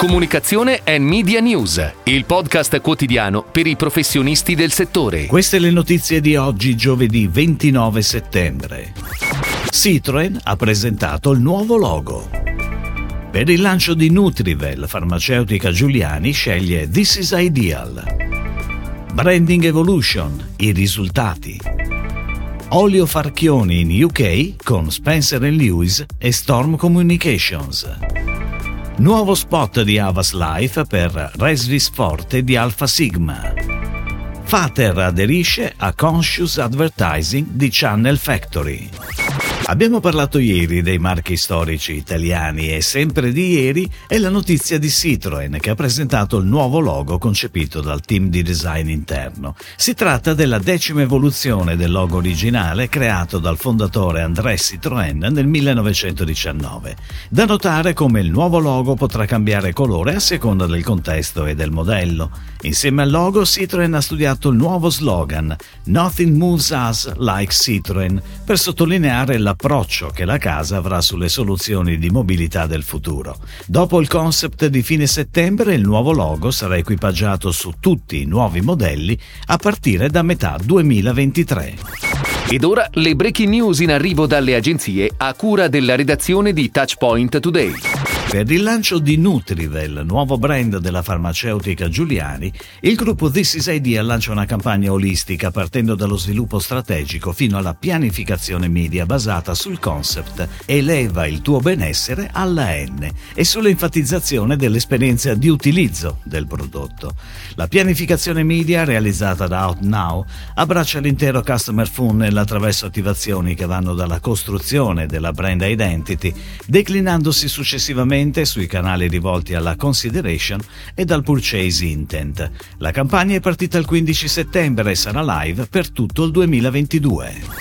Comunicazione e Media News, il podcast quotidiano per i professionisti del settore. Queste le notizie di oggi, giovedì 29 settembre. Citroën ha presentato il nuovo logo. Per il lancio di Nutrivel, farmaceutica Giuliani sceglie This is Ideal. Branding Evolution, i risultati. Olio Farchioni in UK con Spencer Lewis e Storm Communications. Nuovo spot di Avas Life per Resvis Forte di Alpha Sigma. Fater aderisce a Conscious Advertising di Channel Factory. Abbiamo parlato ieri dei marchi storici italiani e sempre di ieri è la notizia di Citroën che ha presentato il nuovo logo concepito dal team di design interno. Si tratta della decima evoluzione del logo originale creato dal fondatore André Citroën nel 1919. Da notare come il nuovo logo potrà cambiare colore a seconda del contesto e del modello. Insieme al logo Citroën ha studiato il nuovo slogan Nothing moves us like Citroën per sottolineare la l'approccio che la casa avrà sulle soluzioni di mobilità del futuro. Dopo il concept di fine settembre, il nuovo logo sarà equipaggiato su tutti i nuovi modelli a partire da metà 2023. Ed ora le breaking news in arrivo dalle agenzie a cura della redazione di Touchpoint Today. Per il lancio di Nutrivel, nuovo brand della farmaceutica Giuliani, il gruppo This is Idea lancia una campagna olistica partendo dallo sviluppo strategico fino alla pianificazione media basata sul concept Eleva il tuo benessere alla N e sull'enfatizzazione dell'esperienza di utilizzo del prodotto. La pianificazione media realizzata da OutNow abbraccia l'intero customer funnel attraverso attivazioni che vanno dalla costruzione della brand identity, declinandosi successivamente direttamente sui canali rivolti alla consideration e dal purchase intent. La campagna è partita il 15 settembre e sarà live per tutto il 2022.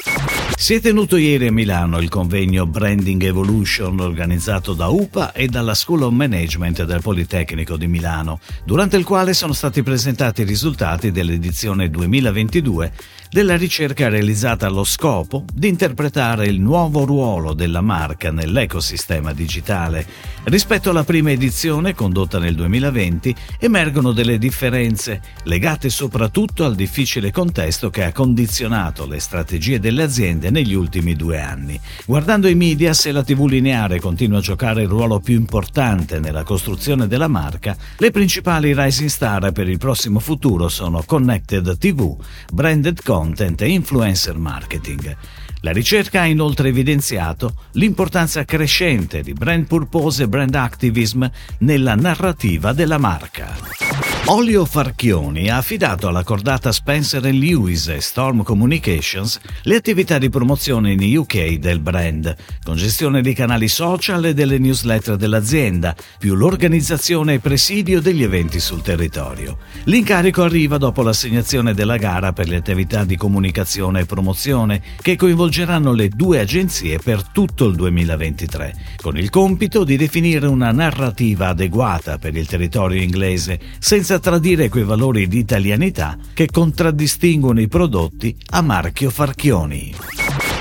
Si è tenuto ieri a Milano il convegno Branding Evolution organizzato da UPA e dalla School of Management del Politecnico di Milano, durante il quale sono stati presentati i risultati dell'edizione 2022 della ricerca realizzata allo scopo di interpretare il nuovo ruolo della marca nell'ecosistema digitale. Rispetto alla prima edizione, condotta nel 2020, emergono delle differenze legate soprattutto al difficile contesto che ha condizionato le strategie delle aziende negli ultimi due anni. Guardando i media, se la TV lineare continua a giocare il ruolo più importante nella costruzione della marca, le principali rising star per il prossimo futuro sono Connected TV, Branded content e influencer marketing. La ricerca ha inoltre evidenziato l'importanza crescente di brand purpose e brand activism nella narrativa della marca. Olio Farchioni ha affidato alla cordata Spencer Lewis e Storm Communications le attività di promozione in UK del brand, con gestione dei canali social e delle newsletter dell'azienda, più l'organizzazione e presidio degli eventi sul territorio. L'incarico arriva dopo l'assegnazione della gara per le attività di comunicazione e promozione che coinvolgeranno le due agenzie per tutto il 2023, con il compito di definire una narrativa adeguata per il territorio inglese senza tradire quei valori di italianità che contraddistinguono i prodotti a marchio Farchioni.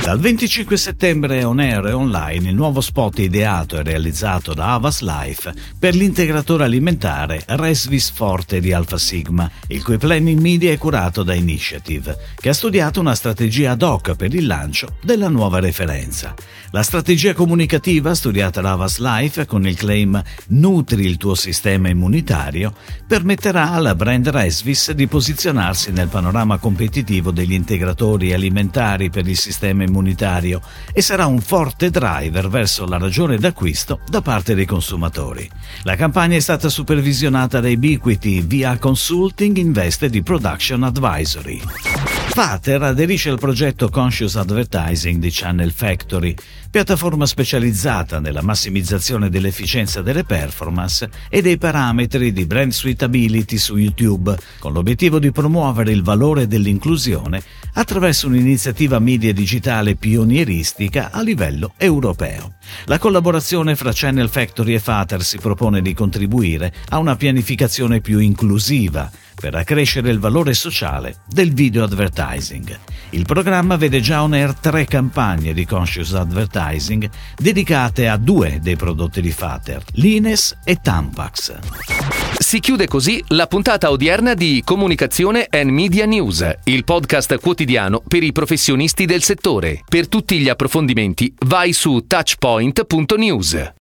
Dal 25 settembre on air e online il nuovo spot ideato e realizzato da Avas Life per l'integratore alimentare Resvis Forte di Alpha Sigma, il cui planning media è curato da Initiative, che ha studiato una strategia ad hoc per il lancio della nuova referenza. La strategia comunicativa studiata da Avas Life con il claim Nutri il tuo sistema immunitario permetterà alla brand Resvis di posizionarsi nel panorama competitivo degli integratori alimentari per il sistema immunitario immunitario e sarà un forte driver verso la ragione d'acquisto da parte dei consumatori. La campagna è stata supervisionata da Ubiquiti via Consulting Invested di Production Advisory. Pater aderisce al progetto Conscious Advertising di Channel Factory, piattaforma specializzata nella massimizzazione dell'efficienza delle performance e dei parametri di brand suitability su YouTube, con l'obiettivo di promuovere il valore dell'inclusione attraverso un'iniziativa media digitale pionieristica a livello europeo. La collaborazione fra Channel Factory e Fater si propone di contribuire a una pianificazione più inclusiva per accrescere il valore sociale del video advertising Advertising. Il programma vede già on air tre campagne di Conscious Advertising dedicate a due dei prodotti di Fater, l'Ines e Tampax. Si chiude così la puntata odierna di Comunicazione and Media News, il podcast quotidiano per i professionisti del settore. Per tutti gli approfondimenti vai su touchpoint.news.